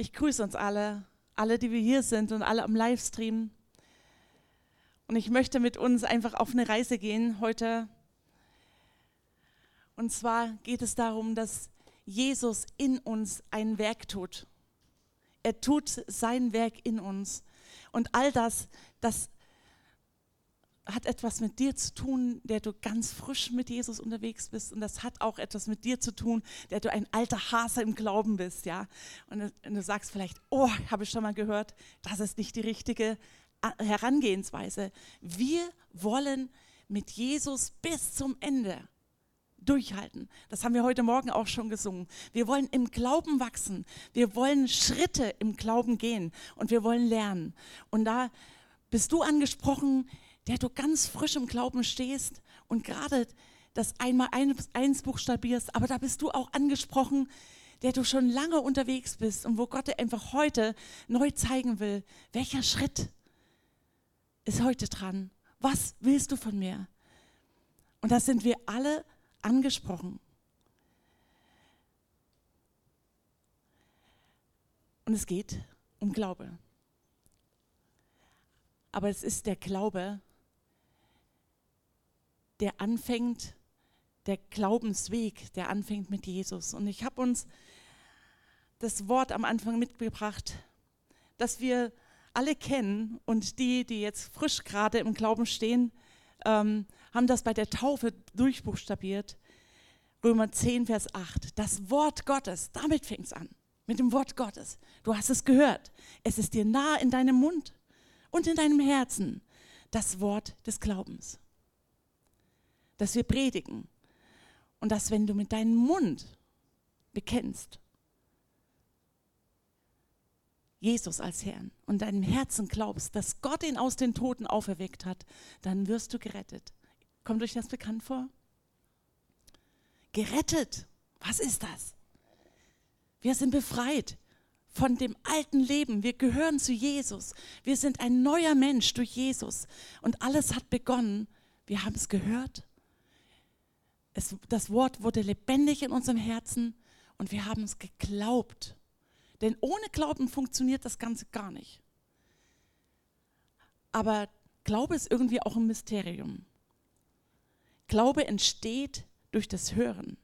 Ich grüße uns alle, alle, die wir hier sind und alle am Livestream. Und ich möchte mit uns einfach auf eine Reise gehen heute. Und zwar geht es darum, dass Jesus in uns ein Werk tut. Er tut sein Werk in uns. Und all das, das hat etwas mit dir zu tun, der du ganz frisch mit Jesus unterwegs bist. Und das hat auch etwas mit dir zu tun, der du ein alter Hase im Glauben bist, ja. Und, und du sagst vielleicht, oh, habe ich schon mal gehört, das ist nicht die richtige äh, Herangehensweise. Wir wollen mit Jesus bis zum Ende durchhalten. Das haben wir heute Morgen auch schon gesungen. Wir wollen im Glauben wachsen. Wir wollen Schritte im Glauben gehen und wir wollen lernen. Und da bist du angesprochen, der du ganz frisch im Glauben stehst und gerade das einmal eins buchstabierst, aber da bist du auch angesprochen, der du schon lange unterwegs bist und wo Gott dir einfach heute neu zeigen will, welcher Schritt ist heute dran? Was willst du von mir? Und da sind wir alle angesprochen. Und es geht um Glaube. Aber es ist der Glaube, der anfängt, der Glaubensweg, der anfängt mit Jesus. Und ich habe uns das Wort am Anfang mitgebracht, das wir alle kennen und die, die jetzt frisch gerade im Glauben stehen, ähm, haben das bei der Taufe durchbuchstabiert. Römer 10, Vers 8. Das Wort Gottes, damit fängt es an. Mit dem Wort Gottes. Du hast es gehört. Es ist dir nah in deinem Mund und in deinem Herzen. Das Wort des Glaubens dass wir predigen und dass wenn du mit deinem Mund bekennst, Jesus als Herrn und deinem Herzen glaubst, dass Gott ihn aus den Toten auferweckt hat, dann wirst du gerettet. Kommt euch das bekannt vor? Gerettet. Was ist das? Wir sind befreit von dem alten Leben. Wir gehören zu Jesus. Wir sind ein neuer Mensch durch Jesus. Und alles hat begonnen. Wir haben es gehört es, das Wort wurde lebendig in unserem Herzen und wir haben es geglaubt. Denn ohne Glauben funktioniert das Ganze gar nicht. Aber Glaube ist irgendwie auch ein Mysterium. Glaube entsteht durch das Hören.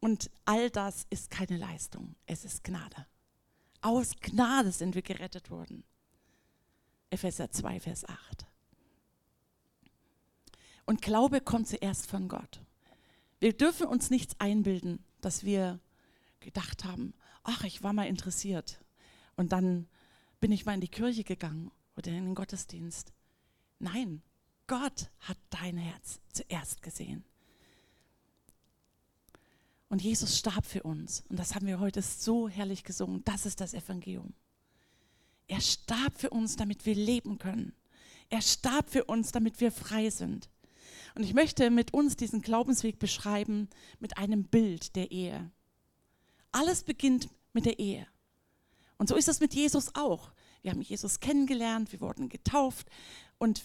Und all das ist keine Leistung, es ist Gnade. Aus Gnade sind wir gerettet worden. Epheser 2, Vers 8. Und Glaube kommt zuerst von Gott. Wir dürfen uns nichts einbilden, dass wir gedacht haben, ach, ich war mal interessiert und dann bin ich mal in die Kirche gegangen oder in den Gottesdienst. Nein, Gott hat dein Herz zuerst gesehen. Und Jesus starb für uns. Und das haben wir heute so herrlich gesungen. Das ist das Evangelium. Er starb für uns, damit wir leben können. Er starb für uns, damit wir frei sind. Und ich möchte mit uns diesen Glaubensweg beschreiben mit einem Bild der Ehe. Alles beginnt mit der Ehe. Und so ist es mit Jesus auch. Wir haben Jesus kennengelernt, wir wurden getauft und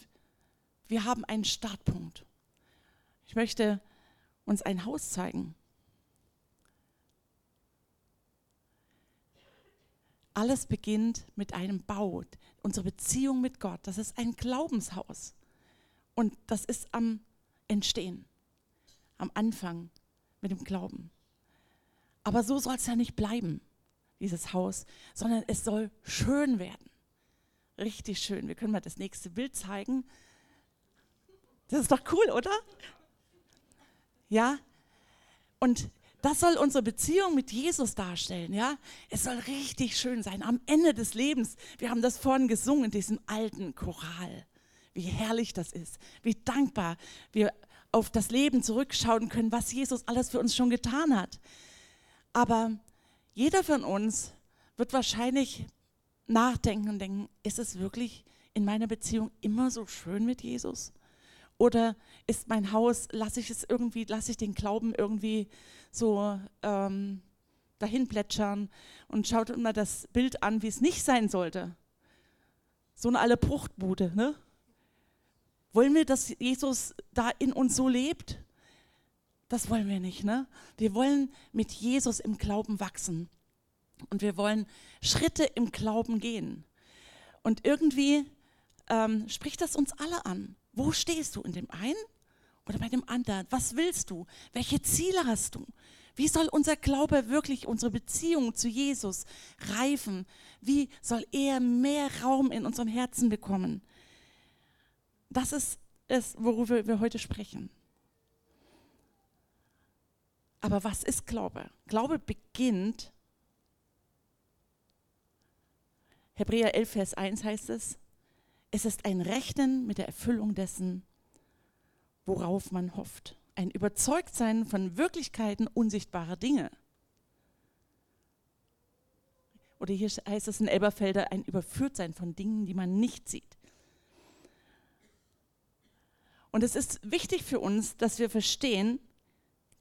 wir haben einen Startpunkt. Ich möchte uns ein Haus zeigen. Alles beginnt mit einem Bau. Unsere Beziehung mit Gott, das ist ein Glaubenshaus. Und das ist am entstehen. Am Anfang mit dem Glauben. Aber so soll es ja nicht bleiben, dieses Haus, sondern es soll schön werden. Richtig schön. Wir können mal das nächste Bild zeigen. Das ist doch cool, oder? Ja? Und das soll unsere Beziehung mit Jesus darstellen, ja? Es soll richtig schön sein am Ende des Lebens. Wir haben das vorhin gesungen in diesem alten Choral wie herrlich das ist, wie dankbar wir auf das Leben zurückschauen können, was Jesus alles für uns schon getan hat. Aber jeder von uns wird wahrscheinlich nachdenken und denken, ist es wirklich in meiner Beziehung immer so schön mit Jesus? Oder ist mein Haus, lasse ich es irgendwie, lasse ich den Glauben irgendwie so ähm, dahin plätschern und schaut immer das Bild an, wie es nicht sein sollte? So eine alte Bruchtbude, ne? Wollen wir, dass Jesus da in uns so lebt? Das wollen wir nicht, ne? Wir wollen mit Jesus im Glauben wachsen. Und wir wollen Schritte im Glauben gehen. Und irgendwie ähm, spricht das uns alle an. Wo stehst du? In dem einen oder bei dem anderen? Was willst du? Welche Ziele hast du? Wie soll unser Glaube wirklich, unsere Beziehung zu Jesus reifen? Wie soll er mehr Raum in unserem Herzen bekommen? Das ist es, worüber wir heute sprechen. Aber was ist Glaube? Glaube beginnt, Hebräer 11, Vers 1 heißt es, es ist ein Rechnen mit der Erfüllung dessen, worauf man hofft. Ein Überzeugtsein von Wirklichkeiten unsichtbarer Dinge. Oder hier heißt es in Elberfelder, ein Überführtsein von Dingen, die man nicht sieht. Und es ist wichtig für uns, dass wir verstehen,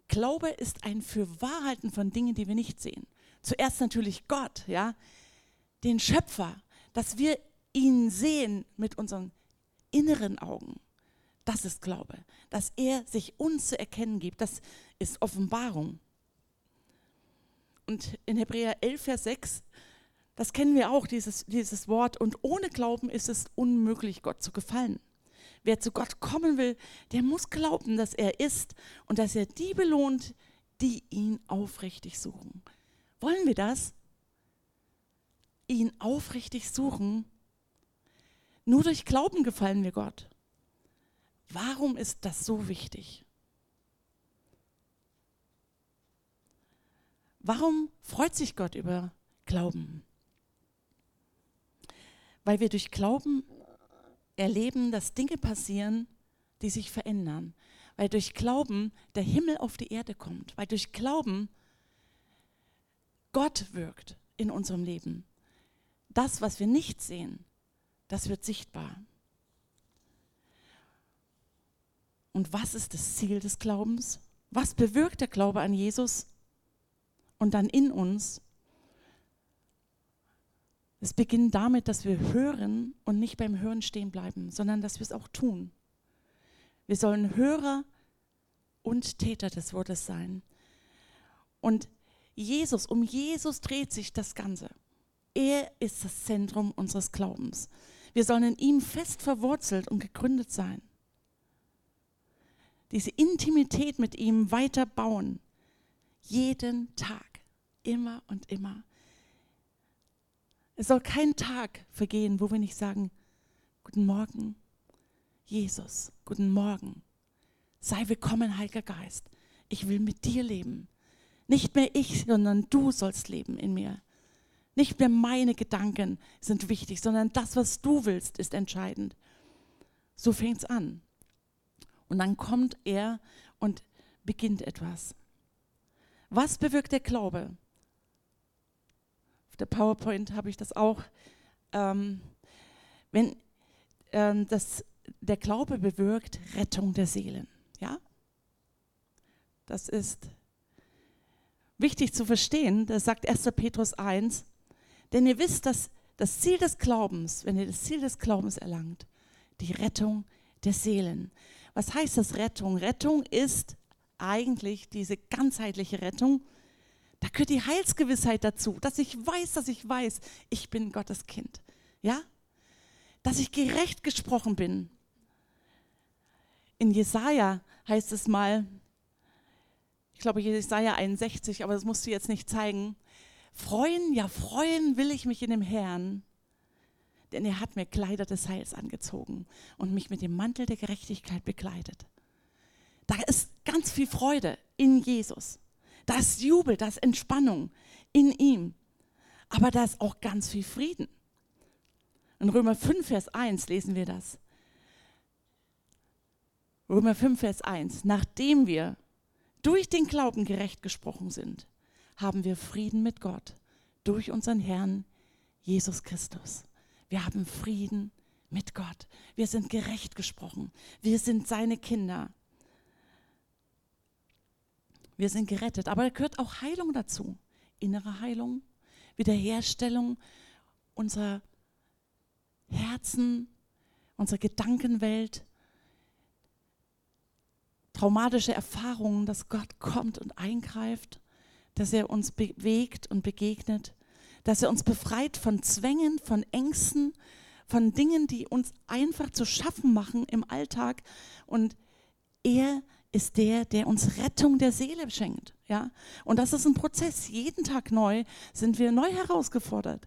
Glaube ist ein Fürwahrhalten von Dingen, die wir nicht sehen. Zuerst natürlich Gott, ja, den Schöpfer, dass wir ihn sehen mit unseren inneren Augen. Das ist Glaube, dass er sich uns zu erkennen gibt. Das ist Offenbarung. Und in Hebräer 11, Vers 6, das kennen wir auch, dieses, dieses Wort. Und ohne Glauben ist es unmöglich, Gott zu gefallen. Wer zu Gott kommen will, der muss glauben, dass er ist und dass er die belohnt, die ihn aufrichtig suchen. Wollen wir das? Ihn aufrichtig suchen? Nur durch Glauben gefallen wir Gott. Warum ist das so wichtig? Warum freut sich Gott über Glauben? Weil wir durch Glauben erleben, dass Dinge passieren, die sich verändern. Weil durch Glauben der Himmel auf die Erde kommt. Weil durch Glauben Gott wirkt in unserem Leben. Das, was wir nicht sehen, das wird sichtbar. Und was ist das Ziel des Glaubens? Was bewirkt der Glaube an Jesus und dann in uns? Es beginnt damit, dass wir hören und nicht beim Hören stehen bleiben, sondern dass wir es auch tun. Wir sollen Hörer und Täter des Wortes sein. Und Jesus, um Jesus dreht sich das Ganze. Er ist das Zentrum unseres Glaubens. Wir sollen in ihm fest verwurzelt und gegründet sein. Diese Intimität mit ihm weiter bauen. Jeden Tag. Immer und immer. Es soll kein Tag vergehen, wo wir nicht sagen, guten Morgen, Jesus, guten Morgen. Sei willkommen, Heiliger Geist. Ich will mit dir leben. Nicht mehr ich, sondern du sollst leben in mir. Nicht mehr meine Gedanken sind wichtig, sondern das, was du willst, ist entscheidend. So fängt es an. Und dann kommt er und beginnt etwas. Was bewirkt der Glaube? Der PowerPoint habe ich das auch. Ähm, wenn ähm, das, der Glaube bewirkt Rettung der Seelen, ja? Das ist wichtig zu verstehen. Das sagt 1. Petrus 1. Denn ihr wisst, dass das Ziel des Glaubens, wenn ihr das Ziel des Glaubens erlangt, die Rettung der Seelen. Was heißt das Rettung? Rettung ist eigentlich diese ganzheitliche Rettung, da gehört die Heilsgewissheit dazu, dass ich weiß, dass ich weiß, ich bin Gottes Kind. Ja? Dass ich gerecht gesprochen bin. In Jesaja heißt es mal, ich glaube Jesaja 61, aber das musst du jetzt nicht zeigen. Freuen, ja, freuen will ich mich in dem Herrn, denn er hat mir Kleider des Heils angezogen und mich mit dem Mantel der Gerechtigkeit bekleidet. Da ist ganz viel Freude in Jesus. Da ist Jubel, da ist Entspannung in ihm. Aber da ist auch ganz viel Frieden. In Römer 5, Vers 1 lesen wir das. Römer 5, Vers 1. Nachdem wir durch den Glauben gerecht gesprochen sind, haben wir Frieden mit Gott durch unseren Herrn Jesus Christus. Wir haben Frieden mit Gott. Wir sind gerecht gesprochen. Wir sind seine Kinder. Wir sind gerettet. Aber da gehört auch Heilung dazu. Innere Heilung, Wiederherstellung unserer Herzen, unserer Gedankenwelt, traumatische Erfahrungen, dass Gott kommt und eingreift, dass er uns bewegt und begegnet. dass er uns befreit von Zwängen, von Ängsten, von Dingen, die uns einfach zu schaffen machen im Alltag. Und er ist der, der uns Rettung der Seele schenkt. Ja? Und das ist ein Prozess. Jeden Tag neu sind wir neu herausgefordert.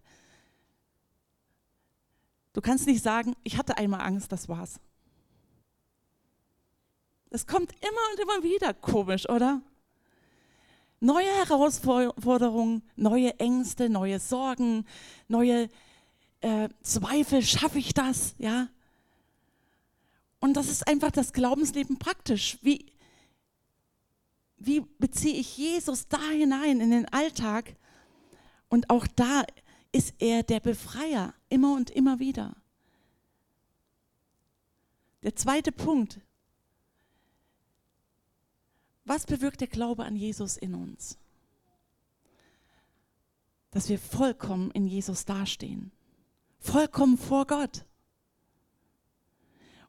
Du kannst nicht sagen, ich hatte einmal Angst, das war's. Es kommt immer und immer wieder komisch, oder? Neue Herausforderungen, neue Ängste, neue Sorgen, neue äh, Zweifel, schaffe ich das? Ja. Und das ist einfach das Glaubensleben praktisch. Wie, wie beziehe ich Jesus da hinein in den Alltag? Und auch da ist er der Befreier, immer und immer wieder. Der zweite Punkt. Was bewirkt der Glaube an Jesus in uns? Dass wir vollkommen in Jesus dastehen. Vollkommen vor Gott.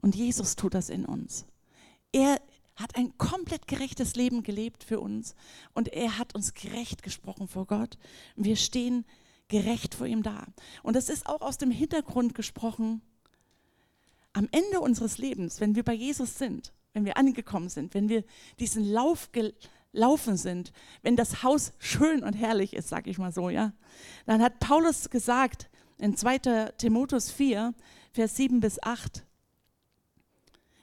Und Jesus tut das in uns. Er hat ein komplett gerechtes Leben gelebt für uns und er hat uns gerecht gesprochen vor Gott. Wir stehen gerecht vor ihm da. Und das ist auch aus dem Hintergrund gesprochen, am Ende unseres Lebens, wenn wir bei Jesus sind, wenn wir angekommen sind, wenn wir diesen Lauf gelaufen sind, wenn das Haus schön und herrlich ist, sage ich mal so, ja, dann hat Paulus gesagt in 2. Timotheus 4, Vers 7 bis 8,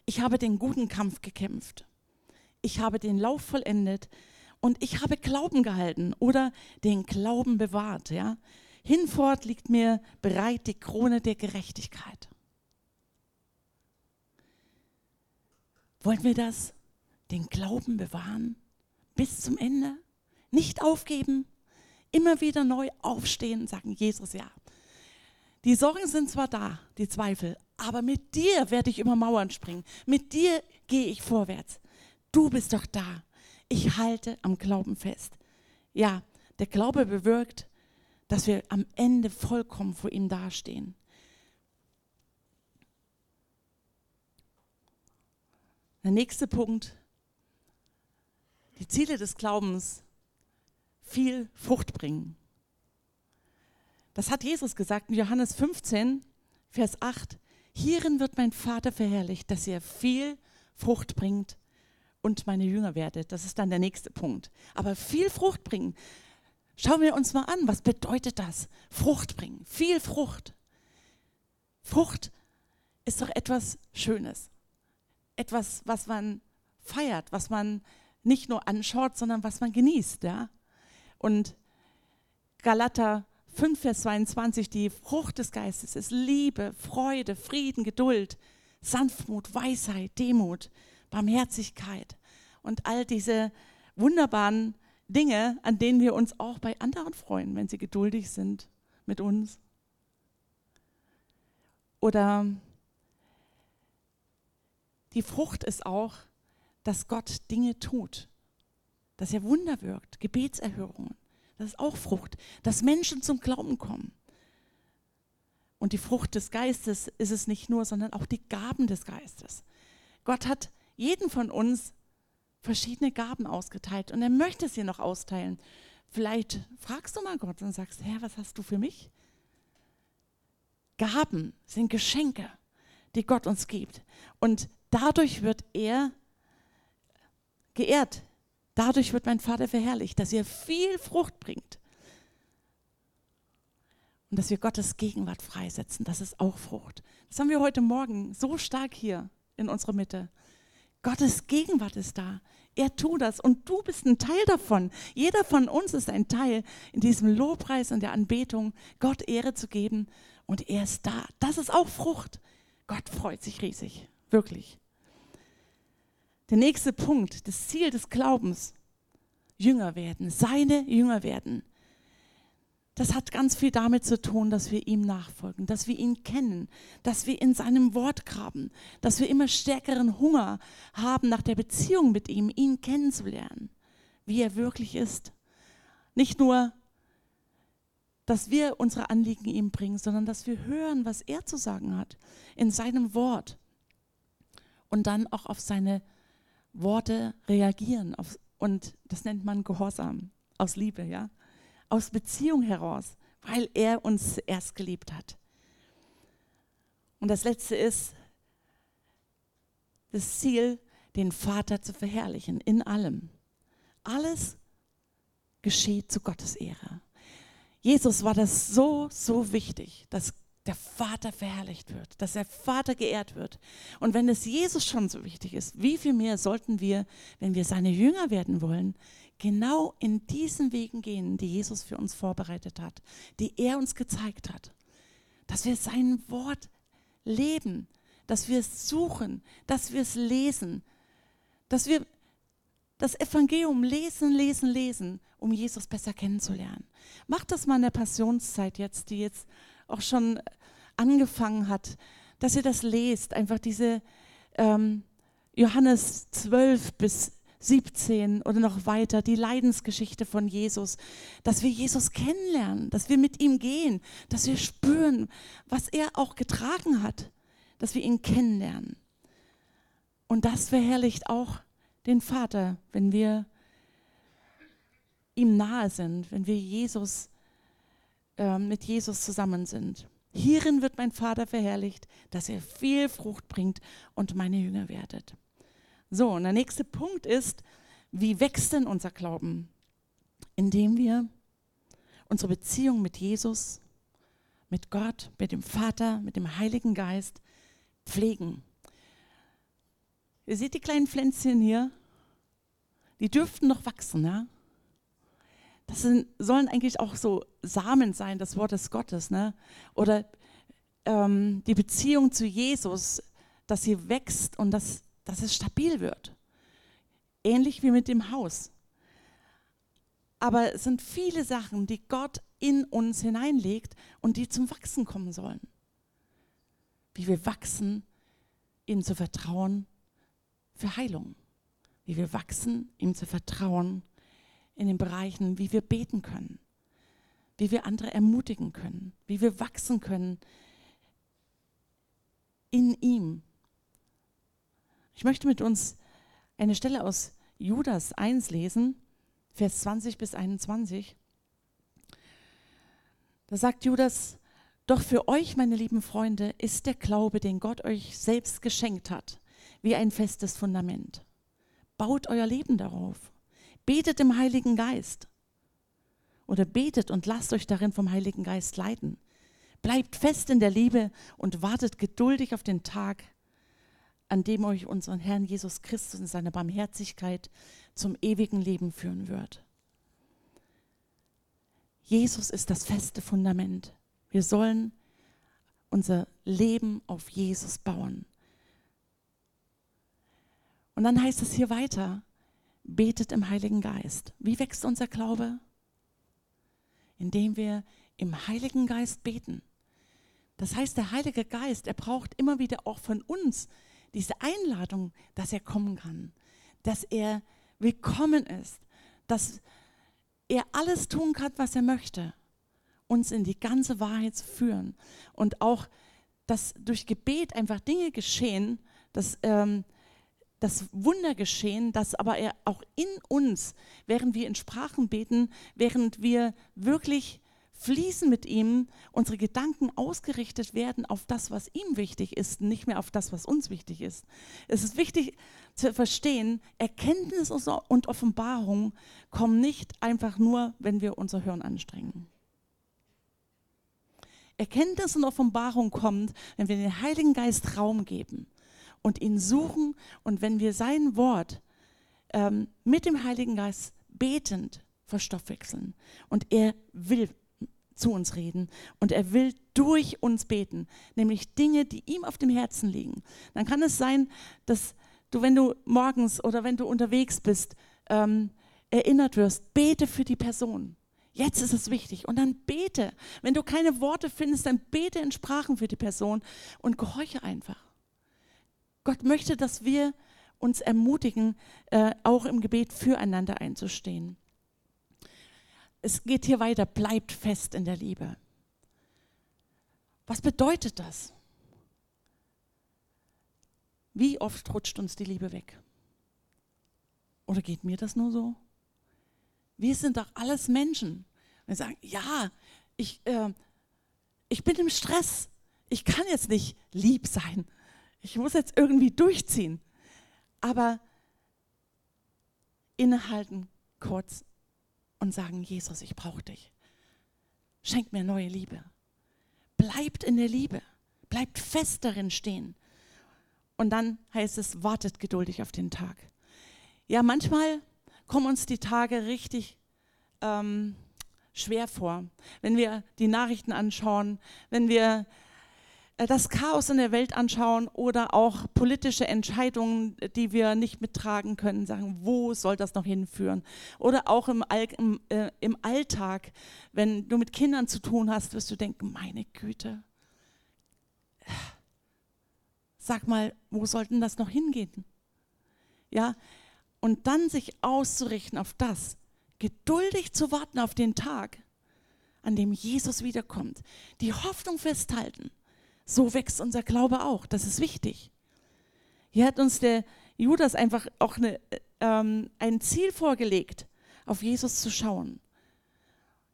ich habe den guten Kampf gekämpft, ich habe den Lauf vollendet und ich habe Glauben gehalten oder den Glauben bewahrt, ja. Hinfort liegt mir bereit die Krone der Gerechtigkeit. Wollen wir das, den Glauben bewahren bis zum Ende? Nicht aufgeben, immer wieder neu aufstehen und sagen, Jesus, ja. Die Sorgen sind zwar da, die Zweifel, aber mit dir werde ich über Mauern springen. Mit dir gehe ich vorwärts. Du bist doch da. Ich halte am Glauben fest. Ja, der Glaube bewirkt, dass wir am Ende vollkommen vor ihm dastehen. Der nächste Punkt, die Ziele des Glaubens, viel Frucht bringen. Das hat Jesus gesagt in Johannes 15, Vers 8. Hierin wird mein Vater verherrlicht, dass ihr viel Frucht bringt und meine Jünger werdet. Das ist dann der nächste Punkt. Aber viel Frucht bringen. Schauen wir uns mal an, was bedeutet das? Frucht bringen, viel Frucht. Frucht ist doch etwas Schönes etwas, was man feiert, was man nicht nur anschaut, sondern was man genießt. Ja? Und Galater 5, Vers 22, die Frucht des Geistes ist Liebe, Freude, Frieden, Geduld, Sanftmut, Weisheit, Demut, Barmherzigkeit und all diese wunderbaren Dinge, an denen wir uns auch bei anderen freuen, wenn sie geduldig sind mit uns. Oder die Frucht ist auch, dass Gott Dinge tut, dass er Wunder wirkt, Gebetserhörungen. Das ist auch Frucht, dass Menschen zum Glauben kommen. Und die Frucht des Geistes ist es nicht nur, sondern auch die Gaben des Geistes. Gott hat jeden von uns verschiedene Gaben ausgeteilt und er möchte sie noch austeilen. Vielleicht fragst du mal Gott und sagst, Herr, was hast du für mich? Gaben sind Geschenke, die Gott uns gibt. Und dadurch wird er geehrt. Dadurch wird mein Vater verherrlicht, dass er viel Frucht bringt. Und dass wir Gottes Gegenwart freisetzen, das ist auch Frucht. Das haben wir heute Morgen so stark hier in unserer Mitte. Gottes Gegenwart ist da. Er tut das und du bist ein Teil davon. Jeder von uns ist ein Teil in diesem Lobpreis und der Anbetung, Gott Ehre zu geben und er ist da. Das ist auch Frucht. Gott freut sich riesig. Wirklich. Der nächste Punkt, das Ziel des Glaubens, Jünger werden, seine Jünger werden. Das hat ganz viel damit zu tun, dass wir ihm nachfolgen, dass wir ihn kennen, dass wir in seinem Wort graben, dass wir immer stärkeren Hunger haben nach der Beziehung mit ihm, ihn kennenzulernen, wie er wirklich ist. Nicht nur, dass wir unsere Anliegen ihm bringen, sondern dass wir hören, was er zu sagen hat in seinem Wort und dann auch auf seine Worte reagieren. Auf, und das nennt man Gehorsam aus Liebe, ja. Aus Beziehung heraus weil er uns erst geliebt hat. Und das Letzte ist das Ziel, den Vater zu verherrlichen in allem. Alles geschieht zu Gottes Ehre. Jesus war das so, so wichtig, dass der Vater verherrlicht wird, dass der Vater geehrt wird. Und wenn es Jesus schon so wichtig ist, wie viel mehr sollten wir, wenn wir seine Jünger werden wollen, genau in diesen Wegen gehen, die Jesus für uns vorbereitet hat, die er uns gezeigt hat. Dass wir sein Wort leben, dass wir es suchen, dass wir es lesen, dass wir das Evangelium lesen, lesen, lesen, um Jesus besser kennenzulernen. Macht das mal in der Passionszeit jetzt, die jetzt auch schon angefangen hat, dass ihr das lest, einfach diese ähm, Johannes 12 bis 17 oder noch weiter, die Leidensgeschichte von Jesus, dass wir Jesus kennenlernen, dass wir mit ihm gehen, dass wir spüren, was er auch getragen hat, dass wir ihn kennenlernen. Und das verherrlicht auch den Vater, wenn wir ihm nahe sind, wenn wir Jesus äh, mit Jesus zusammen sind. Hierin wird mein Vater verherrlicht, dass er viel Frucht bringt und meine Jünger werdet. So, und der nächste Punkt ist, wie wächst denn unser Glauben? Indem wir unsere Beziehung mit Jesus, mit Gott, mit dem Vater, mit dem Heiligen Geist pflegen. Ihr seht die kleinen Pflänzchen hier? Die dürften noch wachsen, ja? Das sind, sollen eigentlich auch so Samen sein des Wortes Gottes, ne? Oder ähm, die Beziehung zu Jesus, dass sie wächst und dass dass es stabil wird. Ähnlich wie mit dem Haus. Aber es sind viele Sachen, die Gott in uns hineinlegt und die zum Wachsen kommen sollen. Wie wir wachsen, ihm zu vertrauen für Heilung. Wie wir wachsen, ihm zu vertrauen in den Bereichen, wie wir beten können. Wie wir andere ermutigen können. Wie wir wachsen können in ihm ich möchte mit uns eine Stelle aus Judas 1 lesen, Vers 20 bis 21. Da sagt Judas, doch für euch, meine lieben Freunde, ist der Glaube, den Gott euch selbst geschenkt hat, wie ein festes Fundament. Baut euer Leben darauf. Betet im Heiligen Geist. Oder betet und lasst euch darin vom Heiligen Geist leiten. Bleibt fest in der Liebe und wartet geduldig auf den Tag, an dem euch unseren Herrn Jesus Christus in seiner Barmherzigkeit zum ewigen Leben führen wird. Jesus ist das feste Fundament. Wir sollen unser Leben auf Jesus bauen. Und dann heißt es hier weiter, betet im Heiligen Geist. Wie wächst unser Glaube? Indem wir im Heiligen Geist beten. Das heißt, der Heilige Geist, er braucht immer wieder auch von uns diese Einladung, dass er kommen kann, dass er willkommen ist, dass er alles tun kann, was er möchte, uns in die ganze Wahrheit zu führen und auch, dass durch Gebet einfach Dinge geschehen, dass ähm, das Wunder geschehen, dass aber er auch in uns, während wir in Sprachen beten, während wir wirklich fließen mit ihm, unsere Gedanken ausgerichtet werden auf das, was ihm wichtig ist, nicht mehr auf das, was uns wichtig ist. Es ist wichtig zu verstehen, Erkenntnis und Offenbarung kommen nicht einfach nur, wenn wir unser Hirn anstrengen. Erkenntnis und Offenbarung kommt, wenn wir den Heiligen Geist Raum geben und ihn suchen und wenn wir sein Wort ähm, mit dem Heiligen Geist betend verstoffwechseln. Und er will zu uns reden und er will durch uns beten, nämlich Dinge, die ihm auf dem Herzen liegen. Dann kann es sein, dass du, wenn du morgens oder wenn du unterwegs bist, ähm, erinnert wirst, bete für die Person. Jetzt ist es wichtig. Und dann bete. Wenn du keine Worte findest, dann bete in Sprachen für die Person und gehorche einfach. Gott möchte, dass wir uns ermutigen, äh, auch im Gebet füreinander einzustehen es geht hier weiter, bleibt fest in der Liebe. Was bedeutet das? Wie oft rutscht uns die Liebe weg? Oder geht mir das nur so? Wir sind doch alles Menschen. Wir sagen, ja, ich, äh, ich bin im Stress. Ich kann jetzt nicht lieb sein. Ich muss jetzt irgendwie durchziehen. Aber innehalten kurz und sagen, Jesus, ich brauche dich. Schenk mir neue Liebe. Bleibt in der Liebe. Bleibt fest darin stehen. Und dann heißt es, wartet geduldig auf den Tag. Ja, manchmal kommen uns die Tage richtig ähm, schwer vor, wenn wir die Nachrichten anschauen, wenn wir das Chaos in der Welt anschauen oder auch politische Entscheidungen, die wir nicht mittragen können, sagen, wo soll das noch hinführen? Oder auch im, All, im, äh, im Alltag, wenn du mit Kindern zu tun hast, wirst du denken, meine Güte, sag mal, wo sollten das noch hingehen? Ja, und dann sich auszurichten auf das, geduldig zu warten auf den Tag, an dem Jesus wiederkommt, die Hoffnung festhalten so wächst unser Glaube auch. Das ist wichtig. Hier hat uns der Judas einfach auch eine, ähm, ein Ziel vorgelegt, auf Jesus zu schauen,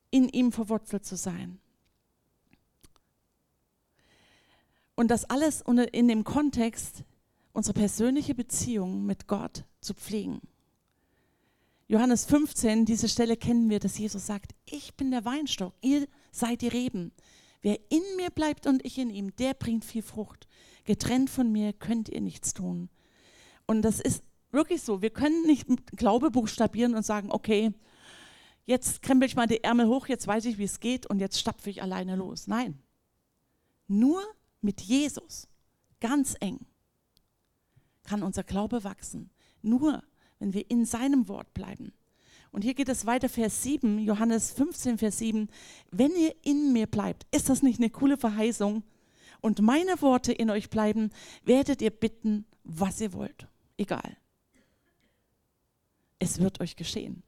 in ihm verwurzelt zu sein. Und das alles in dem Kontext, unsere persönliche Beziehung mit Gott zu pflegen. Johannes 15, diese Stelle kennen wir, dass Jesus sagt, ich bin der Weinstock, ihr seid die Reben. Wer in mir bleibt und ich in ihm, der bringt viel Frucht. Getrennt von mir könnt ihr nichts tun. Und das ist wirklich so. Wir können nicht Glaube buchstabieren und sagen, okay, jetzt krempel ich mal die Ärmel hoch, jetzt weiß ich, wie es geht und jetzt stapfe ich alleine los. Nein. Nur mit Jesus, ganz eng, kann unser Glaube wachsen. Nur, wenn wir in seinem Wort bleiben. Und hier geht es weiter, Vers 7, Johannes 15, Vers 7. Wenn ihr in mir bleibt, ist das nicht eine coole Verheißung? Und meine Worte in euch bleiben, werdet ihr bitten, was ihr wollt. Egal. Es wird euch geschehen.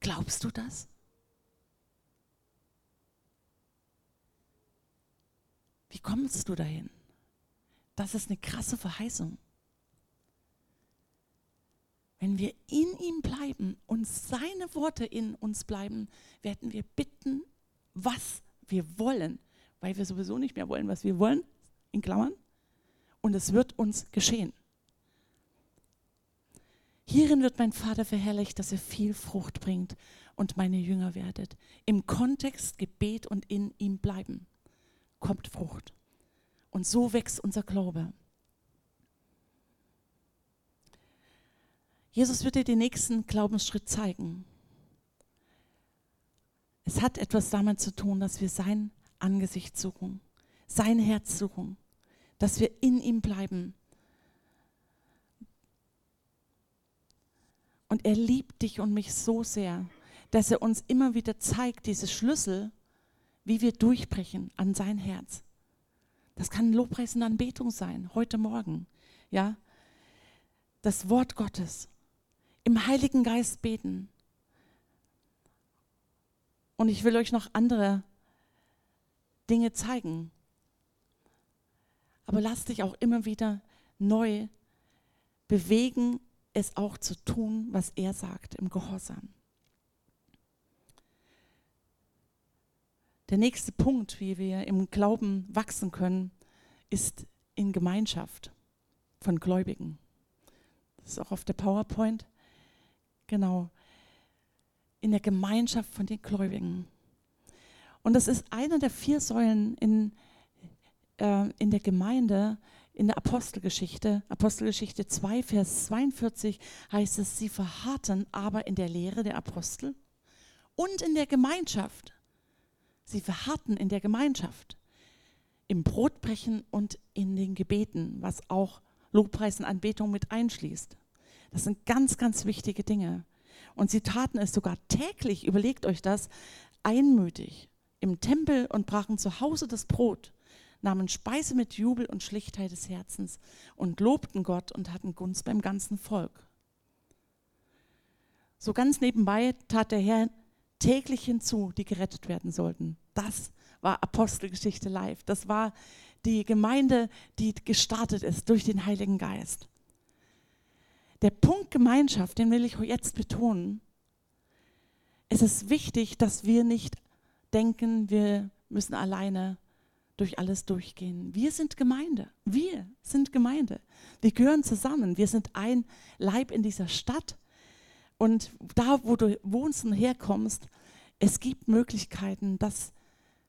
Glaubst du das? Wie kommst du dahin? Das ist eine krasse Verheißung. Wenn wir in ihm bleiben und seine Worte in uns bleiben, werden wir bitten, was wir wollen, weil wir sowieso nicht mehr wollen, was wir wollen, in Klammern, und es wird uns geschehen. Hierin wird mein Vater verherrlicht, dass er viel Frucht bringt und meine Jünger werdet. Im Kontext Gebet und in ihm bleiben kommt Frucht. Und so wächst unser Glaube. Jesus wird dir den nächsten Glaubensschritt zeigen. Es hat etwas damit zu tun, dass wir sein Angesicht suchen, sein Herz suchen, dass wir in ihm bleiben. Und er liebt dich und mich so sehr, dass er uns immer wieder zeigt, diese Schlüssel, wie wir durchbrechen an sein Herz. Das kann Lobpreis und Anbetung sein, heute Morgen. Ja, das Wort Gottes im Heiligen Geist beten. Und ich will euch noch andere Dinge zeigen. Aber lass dich auch immer wieder neu bewegen, es auch zu tun, was er sagt im Gehorsam. Der nächste Punkt, wie wir im Glauben wachsen können, ist in Gemeinschaft von Gläubigen. Das ist auch auf der PowerPoint. Genau. In der Gemeinschaft von den Gläubigen. Und das ist einer der vier Säulen in, äh, in der Gemeinde, in der Apostelgeschichte. Apostelgeschichte 2, Vers 42 heißt es, sie verharrten aber in der Lehre der Apostel und in der Gemeinschaft. Sie verharrten in der Gemeinschaft, im Brotbrechen und in den Gebeten, was auch Lobpreis und Anbetung mit einschließt. Das sind ganz, ganz wichtige Dinge. Und sie taten es sogar täglich, überlegt euch das, einmütig im Tempel und brachen zu Hause das Brot, nahmen Speise mit Jubel und Schlichtheit des Herzens und lobten Gott und hatten Gunst beim ganzen Volk. So ganz nebenbei tat der Herr täglich hinzu, die gerettet werden sollten. Das war Apostelgeschichte live. Das war die Gemeinde, die gestartet ist durch den Heiligen Geist. Der Punkt Gemeinschaft, den will ich jetzt betonen, es ist wichtig, dass wir nicht denken, wir müssen alleine durch alles durchgehen. Wir sind Gemeinde. Wir sind Gemeinde. Wir gehören zusammen. Wir sind ein Leib in dieser Stadt. Und da, wo du wohnst und herkommst, es gibt Möglichkeiten, dass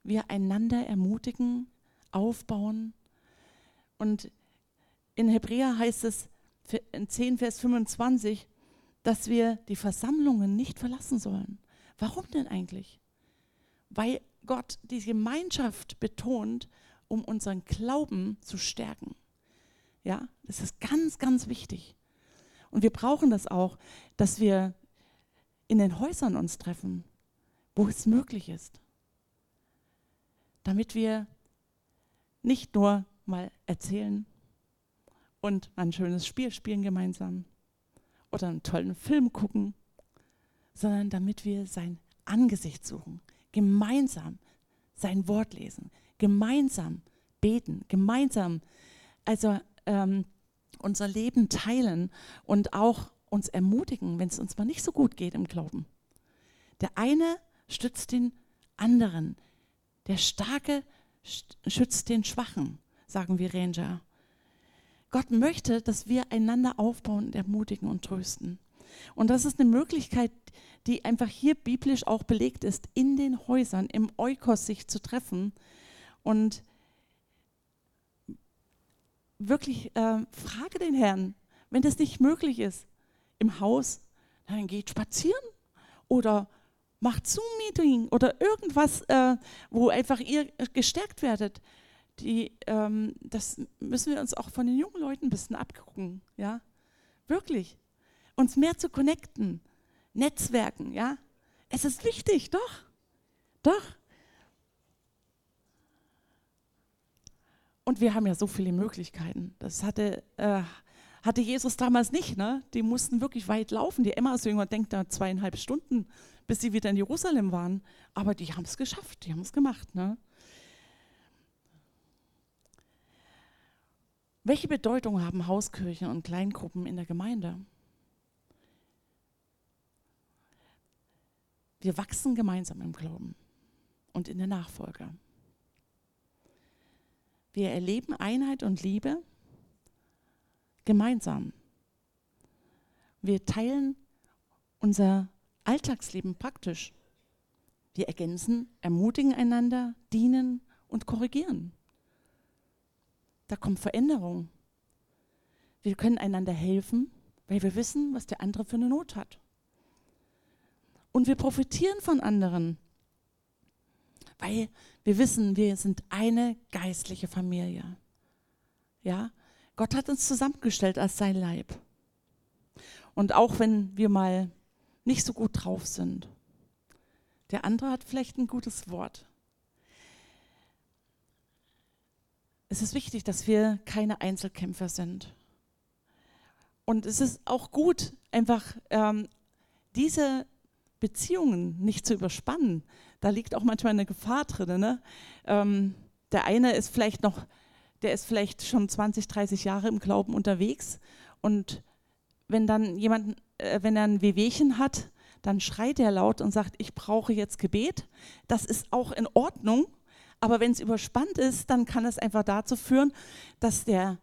wir einander ermutigen, aufbauen. Und in Hebräer heißt es 10, Vers 25, dass wir die Versammlungen nicht verlassen sollen. Warum denn eigentlich? Weil Gott die Gemeinschaft betont, um unseren Glauben zu stärken. Ja, das ist ganz, ganz wichtig. Und wir brauchen das auch, dass wir in den Häusern uns treffen, wo es möglich ist. Damit wir nicht nur mal erzählen und ein schönes Spiel spielen gemeinsam oder einen tollen Film gucken, sondern damit wir sein Angesicht suchen, gemeinsam sein Wort lesen, gemeinsam beten, gemeinsam also ähm, unser Leben teilen und auch uns ermutigen, wenn es uns mal nicht so gut geht im Glauben. Der eine stützt den anderen. Der Starke schützt den Schwachen, sagen wir Ranger. Gott möchte, dass wir einander aufbauen und ermutigen und trösten. Und das ist eine Möglichkeit, die einfach hier biblisch auch belegt ist, in den Häusern, im Eukos sich zu treffen und wirklich äh, frage den Herrn, wenn das nicht möglich ist im Haus, dann geht spazieren oder macht Zoom-Meeting oder irgendwas, äh, wo einfach ihr gestärkt werdet. Die, ähm, das müssen wir uns auch von den jungen Leuten ein bisschen abgucken, ja, wirklich, uns mehr zu connecten, Netzwerken, ja. Es ist wichtig, doch, doch. Und wir haben ja so viele Möglichkeiten. Das hatte, äh, hatte Jesus damals nicht. Ne? Die mussten wirklich weit laufen. Die Emmaus-Jünger denkt da zweieinhalb Stunden, bis sie wieder in Jerusalem waren. Aber die haben es geschafft, die haben es gemacht. Ne? Welche Bedeutung haben Hauskirchen und Kleingruppen in der Gemeinde? Wir wachsen gemeinsam im Glauben und in der Nachfolge. Wir erleben Einheit und Liebe gemeinsam. Wir teilen unser Alltagsleben praktisch. Wir ergänzen, ermutigen einander, dienen und korrigieren. Da kommt Veränderung. Wir können einander helfen, weil wir wissen, was der andere für eine Not hat. Und wir profitieren von anderen, weil wir wissen, wir sind eine geistliche Familie. Ja, Gott hat uns zusammengestellt als sein Leib. Und auch wenn wir mal nicht so gut drauf sind, der andere hat vielleicht ein gutes Wort. Es ist wichtig, dass wir keine Einzelkämpfer sind. Und es ist auch gut, einfach ähm, diese Beziehungen nicht zu überspannen. Da liegt auch manchmal eine Gefahr drin. Ne? Ähm, der eine ist vielleicht noch, der ist vielleicht schon 20, 30 Jahre im Glauben unterwegs und wenn dann jemand, äh, wenn er ein Wehwehchen hat, dann schreit er laut und sagt, ich brauche jetzt Gebet. Das ist auch in Ordnung, aber wenn es überspannt ist, dann kann es einfach dazu führen, dass der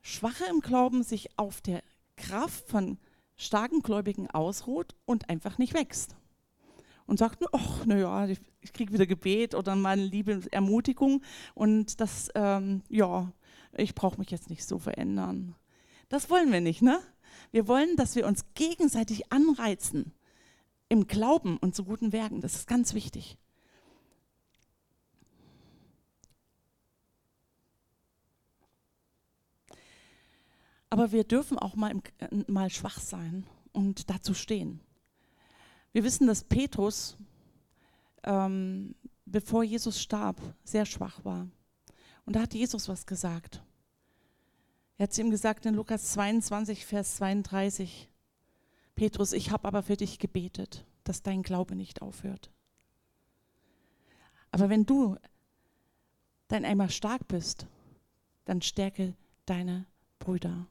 Schwache im Glauben sich auf der Kraft von starken Gläubigen ausruht und einfach nicht wächst. Und sagt, ach, naja, ich, ich kriege wieder Gebet oder mal eine liebe Ermutigung und das, ähm, ja, ich brauche mich jetzt nicht so verändern. Das wollen wir nicht, ne? Wir wollen, dass wir uns gegenseitig anreizen im Glauben und zu guten Werken. Das ist ganz wichtig. Aber wir dürfen auch mal, im, äh, mal schwach sein und dazu stehen. Wir wissen, dass Petrus, ähm, bevor Jesus starb, sehr schwach war. Und da hat Jesus was gesagt. Er hat zu ihm gesagt in Lukas 22, Vers 32, Petrus, ich habe aber für dich gebetet, dass dein Glaube nicht aufhört. Aber wenn du dann einmal stark bist, dann stärke deine Brüder.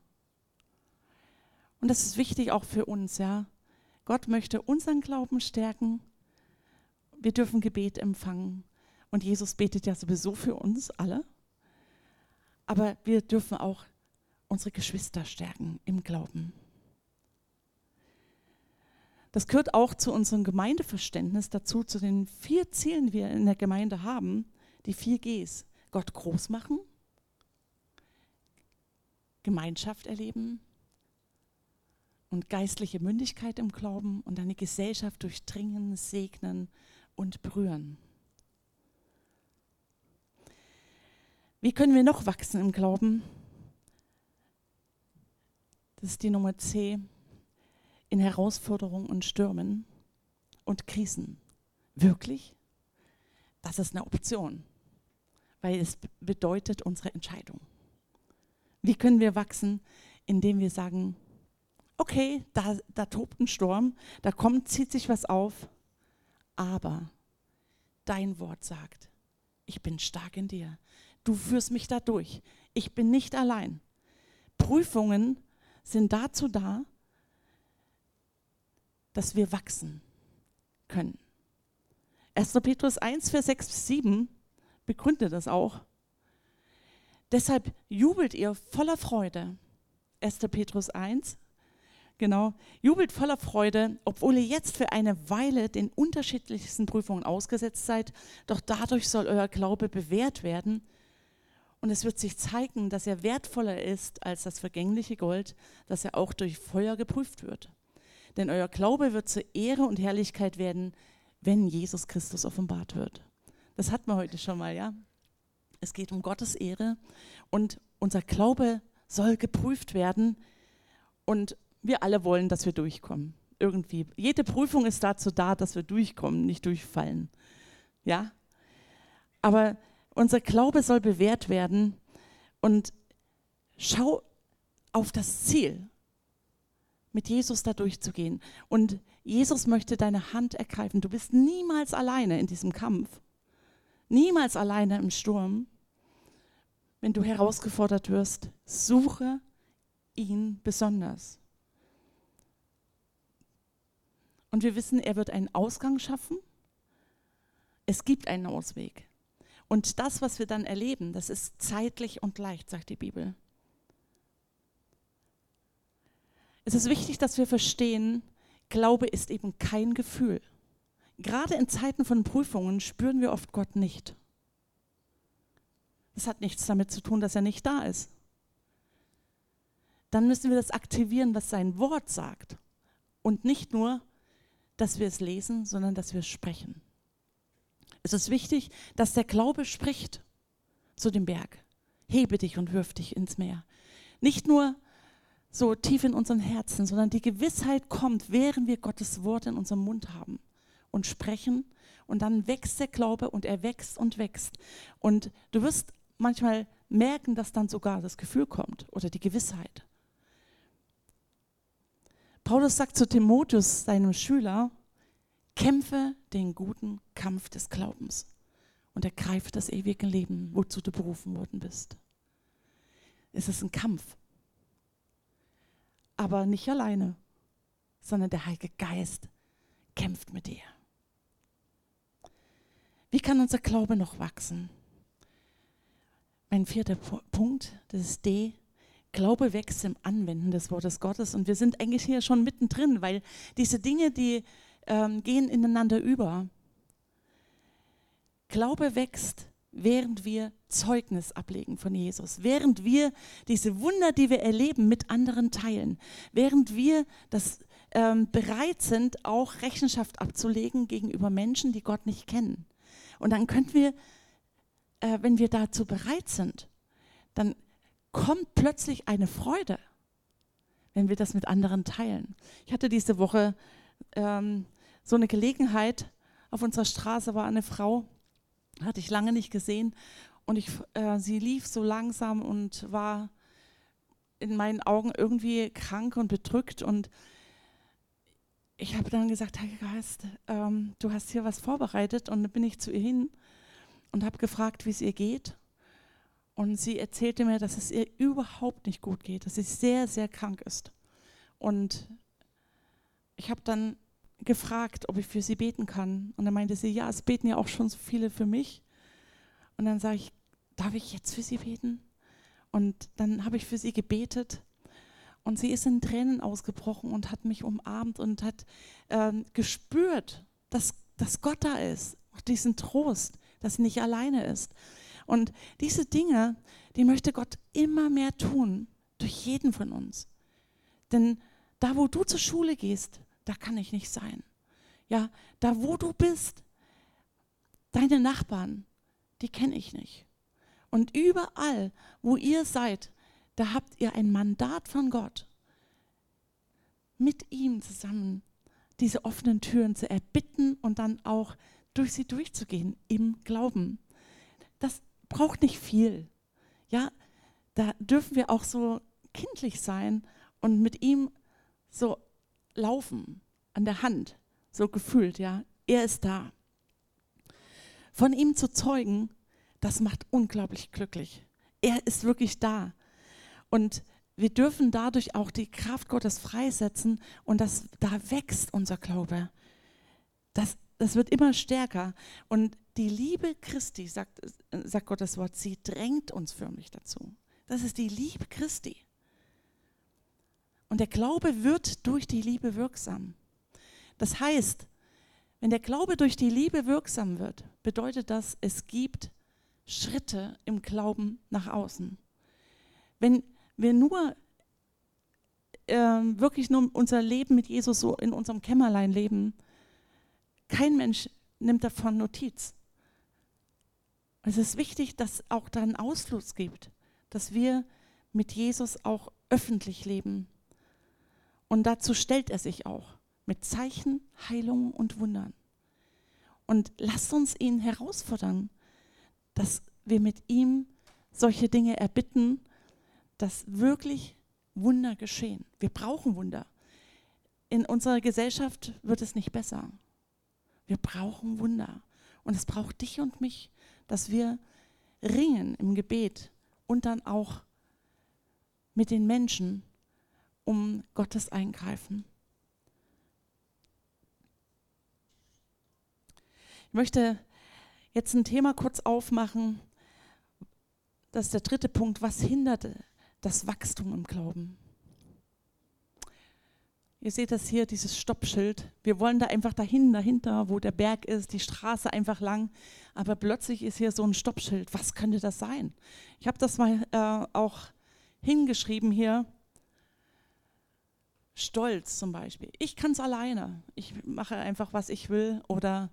Und das ist wichtig auch für uns, ja. Gott möchte unseren Glauben stärken wir dürfen Gebet empfangen. Und Jesus betet ja sowieso für uns alle. Aber wir dürfen auch unsere Geschwister stärken im Glauben. Das gehört auch zu unserem Gemeindeverständnis dazu, zu den vier Zielen, die wir in der Gemeinde haben, die vier Gs. Gott groß machen, Gemeinschaft erleben und geistliche Mündigkeit im Glauben und eine Gesellschaft durchdringen, segnen und berühren. Wie können wir noch wachsen im Glauben? Das ist die Nummer C in Herausforderungen und Stürmen und Krisen. Wirklich? Das ist eine Option, weil es bedeutet unsere Entscheidung. Wie können wir wachsen, indem wir sagen, okay, da, da tobt ein Sturm, da kommt, zieht sich was auf, aber dein Wort sagt, ich bin stark in dir. Du führst mich da durch. Ich bin nicht allein. Prüfungen sind dazu da, dass wir wachsen können. 1. Petrus 1, Vers 6 bis 7 begründet das auch. Deshalb jubelt ihr voller Freude. 1. Petrus 1, genau, jubelt voller Freude, obwohl ihr jetzt für eine Weile den unterschiedlichsten Prüfungen ausgesetzt seid, doch dadurch soll euer Glaube bewährt werden und es wird sich zeigen, dass er wertvoller ist als das vergängliche Gold, das er auch durch Feuer geprüft wird. Denn euer Glaube wird zur Ehre und Herrlichkeit werden, wenn Jesus Christus offenbart wird. Das hatten wir heute schon mal, ja? Es geht um Gottes Ehre und unser Glaube soll geprüft werden und wir alle wollen, dass wir durchkommen. Irgendwie. Jede Prüfung ist dazu da, dass wir durchkommen, nicht durchfallen. Ja? Aber unser Glaube soll bewährt werden und schau auf das Ziel, mit Jesus da durchzugehen. Und Jesus möchte deine Hand ergreifen. Du bist niemals alleine in diesem Kampf, niemals alleine im Sturm. Wenn du herausgefordert wirst, suche ihn besonders. Und wir wissen, er wird einen Ausgang schaffen. Es gibt einen Ausweg. Und das, was wir dann erleben, das ist zeitlich und leicht, sagt die Bibel. Es ist wichtig, dass wir verstehen, Glaube ist eben kein Gefühl. Gerade in Zeiten von Prüfungen spüren wir oft Gott nicht. Das hat nichts damit zu tun, dass er nicht da ist. Dann müssen wir das aktivieren, was sein Wort sagt. Und nicht nur, dass wir es lesen, sondern dass wir es sprechen. Es ist wichtig, dass der Glaube spricht zu dem Berg. Hebe dich und wirf dich ins Meer. Nicht nur so tief in unseren Herzen, sondern die Gewissheit kommt, während wir Gottes Wort in unserem Mund haben und sprechen. Und dann wächst der Glaube und er wächst und wächst. Und du wirst manchmal merken, dass dann sogar das Gefühl kommt oder die Gewissheit. Paulus sagt zu Timotheus, seinem Schüler, Kämpfe den guten Kampf des Glaubens und ergreife das ewige Leben, wozu du berufen worden bist. Es ist ein Kampf. Aber nicht alleine, sondern der Heilige Geist kämpft mit dir. Wie kann unser Glaube noch wachsen? Mein vierter Punkt, das ist D. Glaube wächst im Anwenden des Wortes Gottes. Und wir sind eigentlich hier schon mittendrin, weil diese Dinge, die ähm, gehen ineinander über. Glaube wächst, während wir Zeugnis ablegen von Jesus, während wir diese Wunder, die wir erleben, mit anderen teilen, während wir das ähm, bereit sind, auch Rechenschaft abzulegen gegenüber Menschen, die Gott nicht kennen. Und dann können wir, äh, wenn wir dazu bereit sind, dann kommt plötzlich eine Freude, wenn wir das mit anderen teilen. Ich hatte diese Woche ähm, so eine Gelegenheit. Auf unserer Straße war eine Frau, hatte ich lange nicht gesehen. Und ich, äh, sie lief so langsam und war in meinen Augen irgendwie krank und bedrückt. Und ich habe dann gesagt, Heiliger Geist, ähm, du hast hier was vorbereitet. Und dann bin ich zu ihr hin und habe gefragt, wie es ihr geht. Und sie erzählte mir, dass es ihr überhaupt nicht gut geht, dass sie sehr, sehr krank ist. Und ich habe dann gefragt, ob ich für sie beten kann. Und dann meinte sie, ja, es beten ja auch schon so viele für mich. Und dann sage ich, darf ich jetzt für sie beten? Und dann habe ich für sie gebetet. Und sie ist in Tränen ausgebrochen und hat mich umarmt und hat ähm, gespürt, dass, dass Gott da ist. Diesen Trost, dass sie nicht alleine ist. Und diese Dinge, die möchte Gott immer mehr tun, durch jeden von uns. Denn da, wo du zur Schule gehst, da kann ich nicht sein. Ja, da, wo du bist, deine Nachbarn, die kenne ich nicht. Und überall, wo ihr seid, da habt ihr ein Mandat von Gott, mit ihm zusammen diese offenen Türen zu erbitten und dann auch durch sie durchzugehen im Glauben. Das braucht nicht viel. Ja, da dürfen wir auch so kindlich sein und mit ihm so laufen an der Hand, so gefühlt, ja. Er ist da. Von ihm zu zeugen, das macht unglaublich glücklich. Er ist wirklich da. Und wir dürfen dadurch auch die Kraft Gottes freisetzen und das, da wächst unser Glaube. Das, das wird immer stärker. Und die Liebe Christi, sagt, sagt Gottes Wort, sie drängt uns förmlich dazu. Das ist die Liebe Christi. Und der Glaube wird durch die Liebe wirksam. Das heißt, wenn der Glaube durch die Liebe wirksam wird, bedeutet das, es gibt Schritte im Glauben nach außen. Wenn wir nur äh, wirklich nur unser Leben mit Jesus so in unserem Kämmerlein leben, kein Mensch nimmt davon Notiz. Es ist wichtig, dass auch da einen Ausfluss gibt, dass wir mit Jesus auch öffentlich leben. Und dazu stellt er sich auch mit Zeichen, Heilungen und Wundern. Und lasst uns ihn herausfordern, dass wir mit ihm solche Dinge erbitten, dass wirklich Wunder geschehen. Wir brauchen Wunder. In unserer Gesellschaft wird es nicht besser. Wir brauchen Wunder. Und es braucht dich und mich, dass wir ringen im Gebet und dann auch mit den Menschen um Gottes Eingreifen. Ich möchte jetzt ein Thema kurz aufmachen. Das ist der dritte Punkt. Was hindert das Wachstum im Glauben? Ihr seht das hier, dieses Stoppschild. Wir wollen da einfach dahin, dahinter, wo der Berg ist, die Straße einfach lang. Aber plötzlich ist hier so ein Stoppschild. Was könnte das sein? Ich habe das mal äh, auch hingeschrieben hier. Stolz zum Beispiel. Ich kann es alleine. Ich mache einfach, was ich will. Oder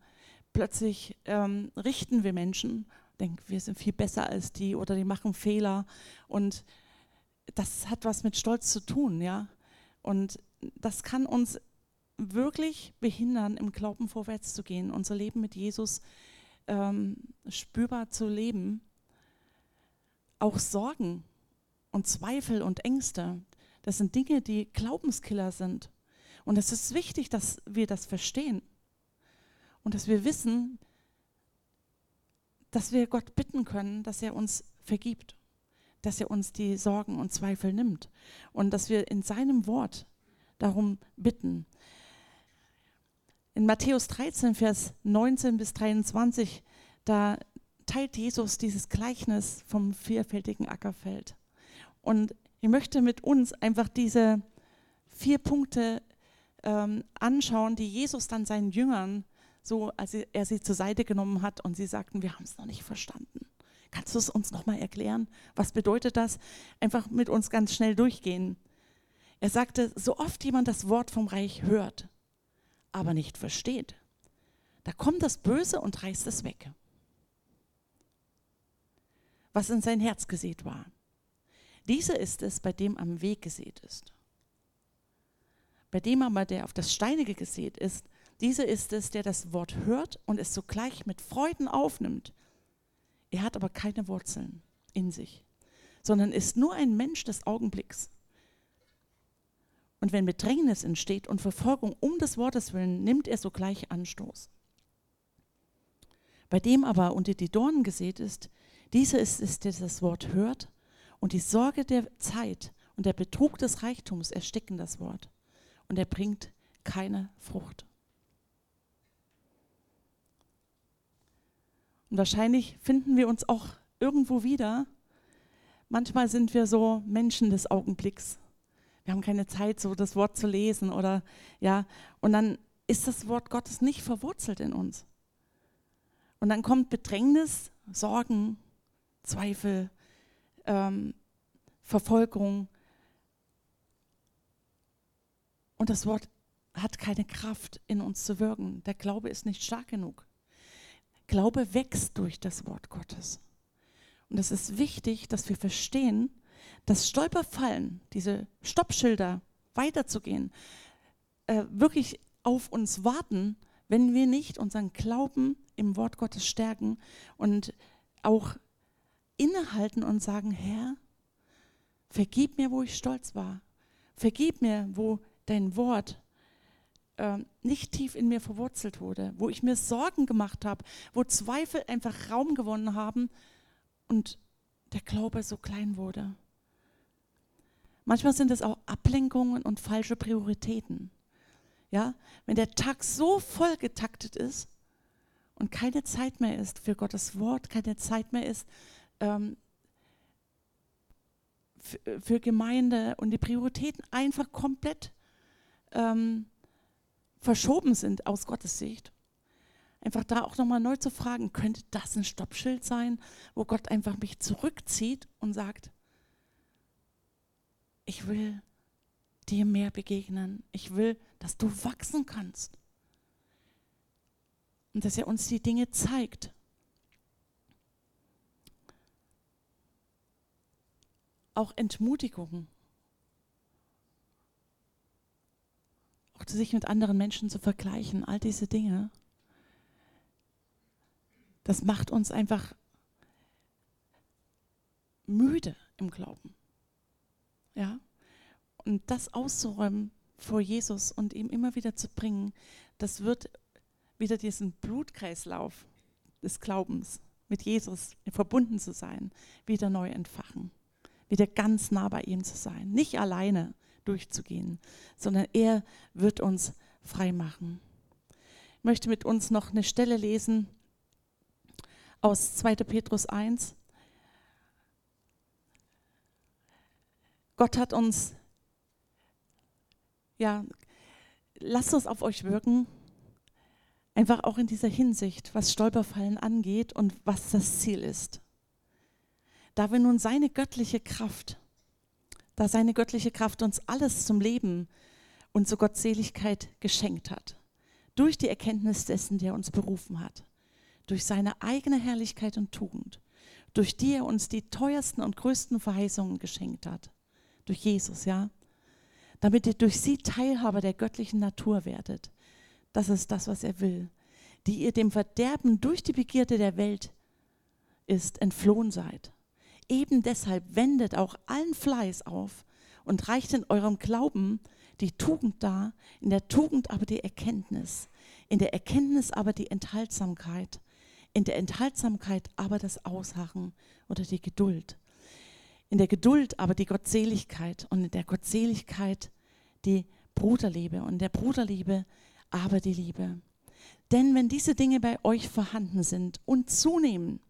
plötzlich ähm, richten wir Menschen, denken, wir sind viel besser als die oder die machen Fehler. Und das hat was mit Stolz zu tun, ja. Und das kann uns wirklich behindern, im Glauben vorwärts zu gehen, unser Leben mit Jesus ähm, spürbar zu leben. Auch Sorgen und Zweifel und Ängste, das sind Dinge, die Glaubenskiller sind. Und es ist wichtig, dass wir das verstehen und dass wir wissen, dass wir Gott bitten können, dass er uns vergibt, dass er uns die Sorgen und Zweifel nimmt und dass wir in seinem Wort darum bitten. In Matthäus 13, Vers 19 bis 23, da teilt Jesus dieses Gleichnis vom vierfältigen Ackerfeld. Und ich möchte mit uns einfach diese vier Punkte ähm, anschauen, die Jesus dann seinen Jüngern, so als er sie zur Seite genommen hat und sie sagten, wir haben es noch nicht verstanden. Kannst du es uns nochmal erklären? Was bedeutet das? Einfach mit uns ganz schnell durchgehen. Er sagte, so oft jemand das Wort vom Reich hört, aber nicht versteht, da kommt das Böse und reißt es weg, was in sein Herz gesät war. Dieser ist es, bei dem am Weg gesät ist. Bei dem aber, der auf das Steinige gesät ist, dieser ist es, der das Wort hört und es sogleich mit Freuden aufnimmt. Er hat aber keine Wurzeln in sich, sondern ist nur ein Mensch des Augenblicks. Und wenn Bedrängnis entsteht und Verfolgung um des Wortes willen, nimmt er sogleich Anstoß. Bei dem aber unter die Dornen gesät ist, dieser ist es, der das Wort hört, und die Sorge der Zeit und der Betrug des Reichtums ersticken das Wort, und er bringt keine Frucht. Und wahrscheinlich finden wir uns auch irgendwo wieder. Manchmal sind wir so Menschen des Augenblicks. Wir haben keine Zeit, so das Wort zu lesen oder ja. Und dann ist das Wort Gottes nicht verwurzelt in uns. Und dann kommt Bedrängnis, Sorgen, Zweifel, ähm, Verfolgung. Und das Wort hat keine Kraft in uns zu wirken. Der Glaube ist nicht stark genug. Glaube wächst durch das Wort Gottes. Und es ist wichtig, dass wir verstehen, dass Stolperfallen, diese Stoppschilder weiterzugehen, äh, wirklich auf uns warten, wenn wir nicht unseren Glauben im Wort Gottes stärken und auch innehalten und sagen, Herr, vergib mir, wo ich stolz war. Vergib mir, wo dein Wort äh, nicht tief in mir verwurzelt wurde, wo ich mir Sorgen gemacht habe, wo Zweifel einfach Raum gewonnen haben und der Glaube so klein wurde. Manchmal sind es auch Ablenkungen und falsche Prioritäten. Ja, wenn der Tag so voll getaktet ist und keine Zeit mehr ist für Gottes Wort, keine Zeit mehr ist ähm, für, Gemeinde und die Prioritäten einfach komplett ähm, verschoben sind aus Gottes Sicht. Einfach da auch nochmal neu zu fragen, könnte das ein Stoppschild sein, wo Gott einfach mich zurückzieht und sagt, ich will dir mehr begegnen. Ich will, dass du wachsen kannst. Und dass er uns die Dinge zeigt. Auch Entmutigungen. Auch sich mit anderen Menschen zu vergleichen, all diese Dinge. Das macht uns einfach müde im Glauben. Ja? Und das auszuräumen vor Jesus und ihm immer wieder zu bringen, das wird wieder diesen Blutkreislauf des Glaubens mit Jesus verbunden zu sein, wieder neu entfachen, wieder ganz nah bei ihm zu sein, nicht alleine durchzugehen, sondern er wird uns frei machen. Ich möchte mit uns noch eine Stelle lesen aus 2. Petrus 1. Gott hat uns ja, lasst es auf euch wirken. Einfach auch in dieser Hinsicht, was Stolperfallen angeht und was das Ziel ist. Da wir nun seine göttliche Kraft, da seine göttliche Kraft uns alles zum Leben und zur Gottseligkeit geschenkt hat, durch die Erkenntnis dessen, der uns berufen hat, durch seine eigene Herrlichkeit und Tugend, durch die er uns die teuersten und größten Verheißungen geschenkt hat, durch Jesus, ja, damit ihr durch sie Teilhaber der göttlichen Natur werdet. Das ist das, was er will. Die ihr dem Verderben durch die Begierde der Welt ist, entflohen seid. Eben deshalb wendet auch allen Fleiß auf und reicht in eurem Glauben die Tugend dar, in der Tugend aber die Erkenntnis, in der Erkenntnis aber die Enthaltsamkeit, in der Enthaltsamkeit aber das Ausharren oder die Geduld, in der Geduld aber die Gottseligkeit und in der Gottseligkeit die Bruderliebe und in der Bruderliebe aber die Liebe. Denn wenn diese Dinge bei euch vorhanden sind und zunehmen,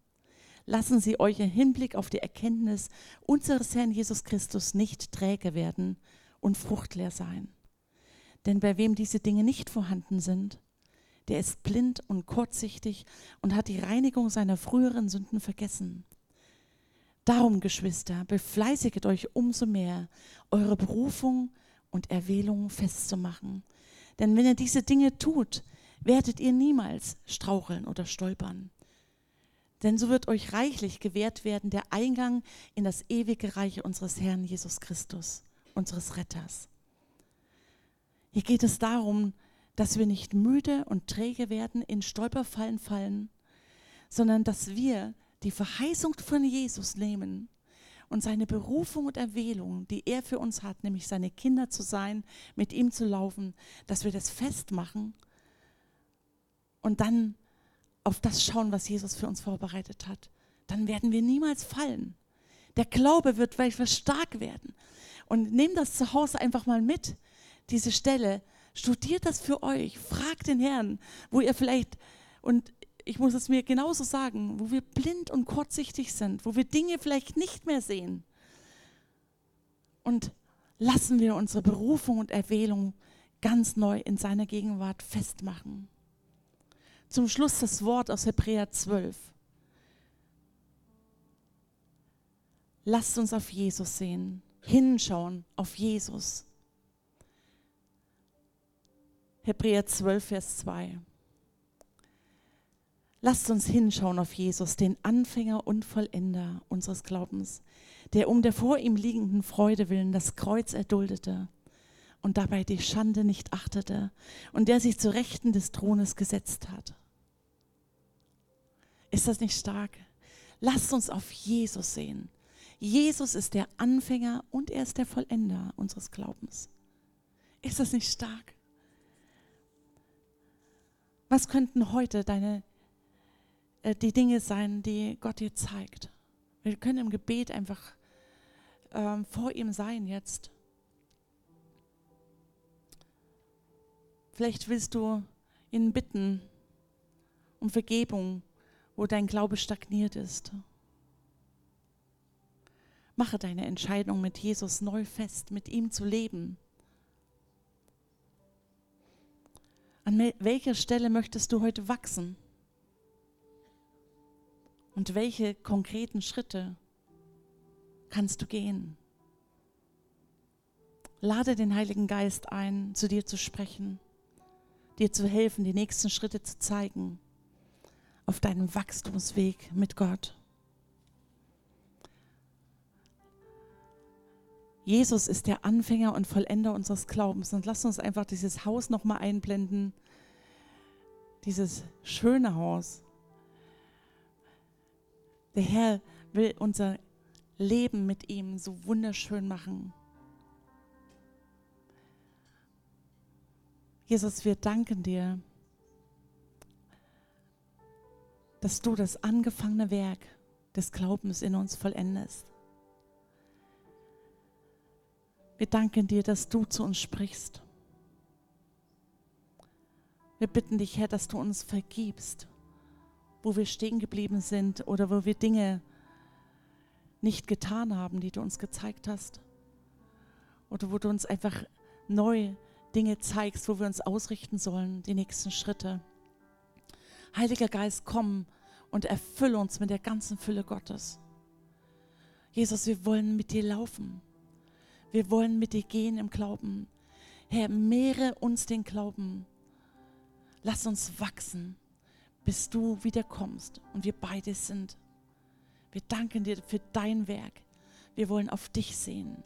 lassen sie euch im Hinblick auf die Erkenntnis unseres Herrn Jesus Christus nicht träge werden und fruchtleer sein. Denn bei wem diese Dinge nicht vorhanden sind, der ist blind und kurzsichtig und hat die Reinigung seiner früheren Sünden vergessen. Darum, Geschwister, befleißiget euch umso mehr, eure Berufung und Erwählung festzumachen. Denn wenn ihr diese Dinge tut, werdet ihr niemals straucheln oder stolpern. Denn so wird euch reichlich gewährt werden der Eingang in das ewige Reich unseres Herrn Jesus Christus, unseres Retters. Hier geht es darum, dass wir nicht müde und träge werden, in Stolperfallen fallen, sondern dass wir die Verheißung von Jesus nehmen und seine Berufung und Erwählung, die er für uns hat, nämlich seine Kinder zu sein, mit ihm zu laufen, dass wir das festmachen und dann auf das schauen, was Jesus für uns vorbereitet hat. Dann werden wir niemals fallen. Der Glaube wird etwas stark werden. Und nehmt das zu Hause einfach mal mit, diese Stelle. Studiert das für euch. Fragt den Herrn, wo ihr vielleicht, und ich muss es mir genauso sagen, wo wir blind und kurzsichtig sind, wo wir Dinge vielleicht nicht mehr sehen. Und lassen wir unsere Berufung und Erwählung ganz neu in seiner Gegenwart festmachen. Zum Schluss das Wort aus Hebräer 12. Lasst uns auf Jesus sehen, hinschauen auf Jesus. Hebräer 12, Vers 2. Lasst uns hinschauen auf Jesus, den Anfänger und Vollender unseres Glaubens, der um der vor ihm liegenden Freude willen das Kreuz erduldete und dabei die Schande nicht achtete und der sich zu Rechten des Thrones gesetzt hat. Ist das nicht stark? Lasst uns auf Jesus sehen. Jesus ist der Anfänger und er ist der Vollender unseres Glaubens. Ist das nicht stark? Was könnten heute deine äh, die Dinge sein, die Gott dir zeigt. Wir können im Gebet einfach ähm, vor ihm sein jetzt. Vielleicht willst du ihn bitten um Vergebung, wo dein Glaube stagniert ist. Mache deine Entscheidung mit Jesus neu fest, mit ihm zu leben. An welcher Stelle möchtest du heute wachsen? Und welche konkreten Schritte kannst du gehen? Lade den Heiligen Geist ein, zu dir zu sprechen, dir zu helfen, die nächsten Schritte zu zeigen auf deinem Wachstumsweg mit Gott. Jesus ist der Anfänger und Vollender unseres Glaubens. Und lass uns einfach dieses Haus nochmal einblenden. Dieses schöne Haus. Der Herr will unser Leben mit ihm so wunderschön machen. Jesus, wir danken dir, dass du das angefangene Werk des Glaubens in uns vollendest. Wir danken dir, dass du zu uns sprichst. Wir bitten dich, Herr, dass du uns vergibst wo wir stehen geblieben sind oder wo wir Dinge nicht getan haben, die du uns gezeigt hast. Oder wo du uns einfach neu Dinge zeigst, wo wir uns ausrichten sollen, die nächsten Schritte. Heiliger Geist, komm und erfülle uns mit der ganzen Fülle Gottes. Jesus, wir wollen mit dir laufen. Wir wollen mit dir gehen im Glauben. Herr, mehre uns den Glauben. Lass uns wachsen bis du wiederkommst und wir beide sind. Wir danken dir für dein Werk. Wir wollen auf dich sehen,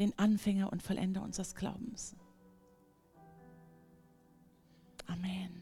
den Anfänger und Vollender unseres Glaubens. Amen.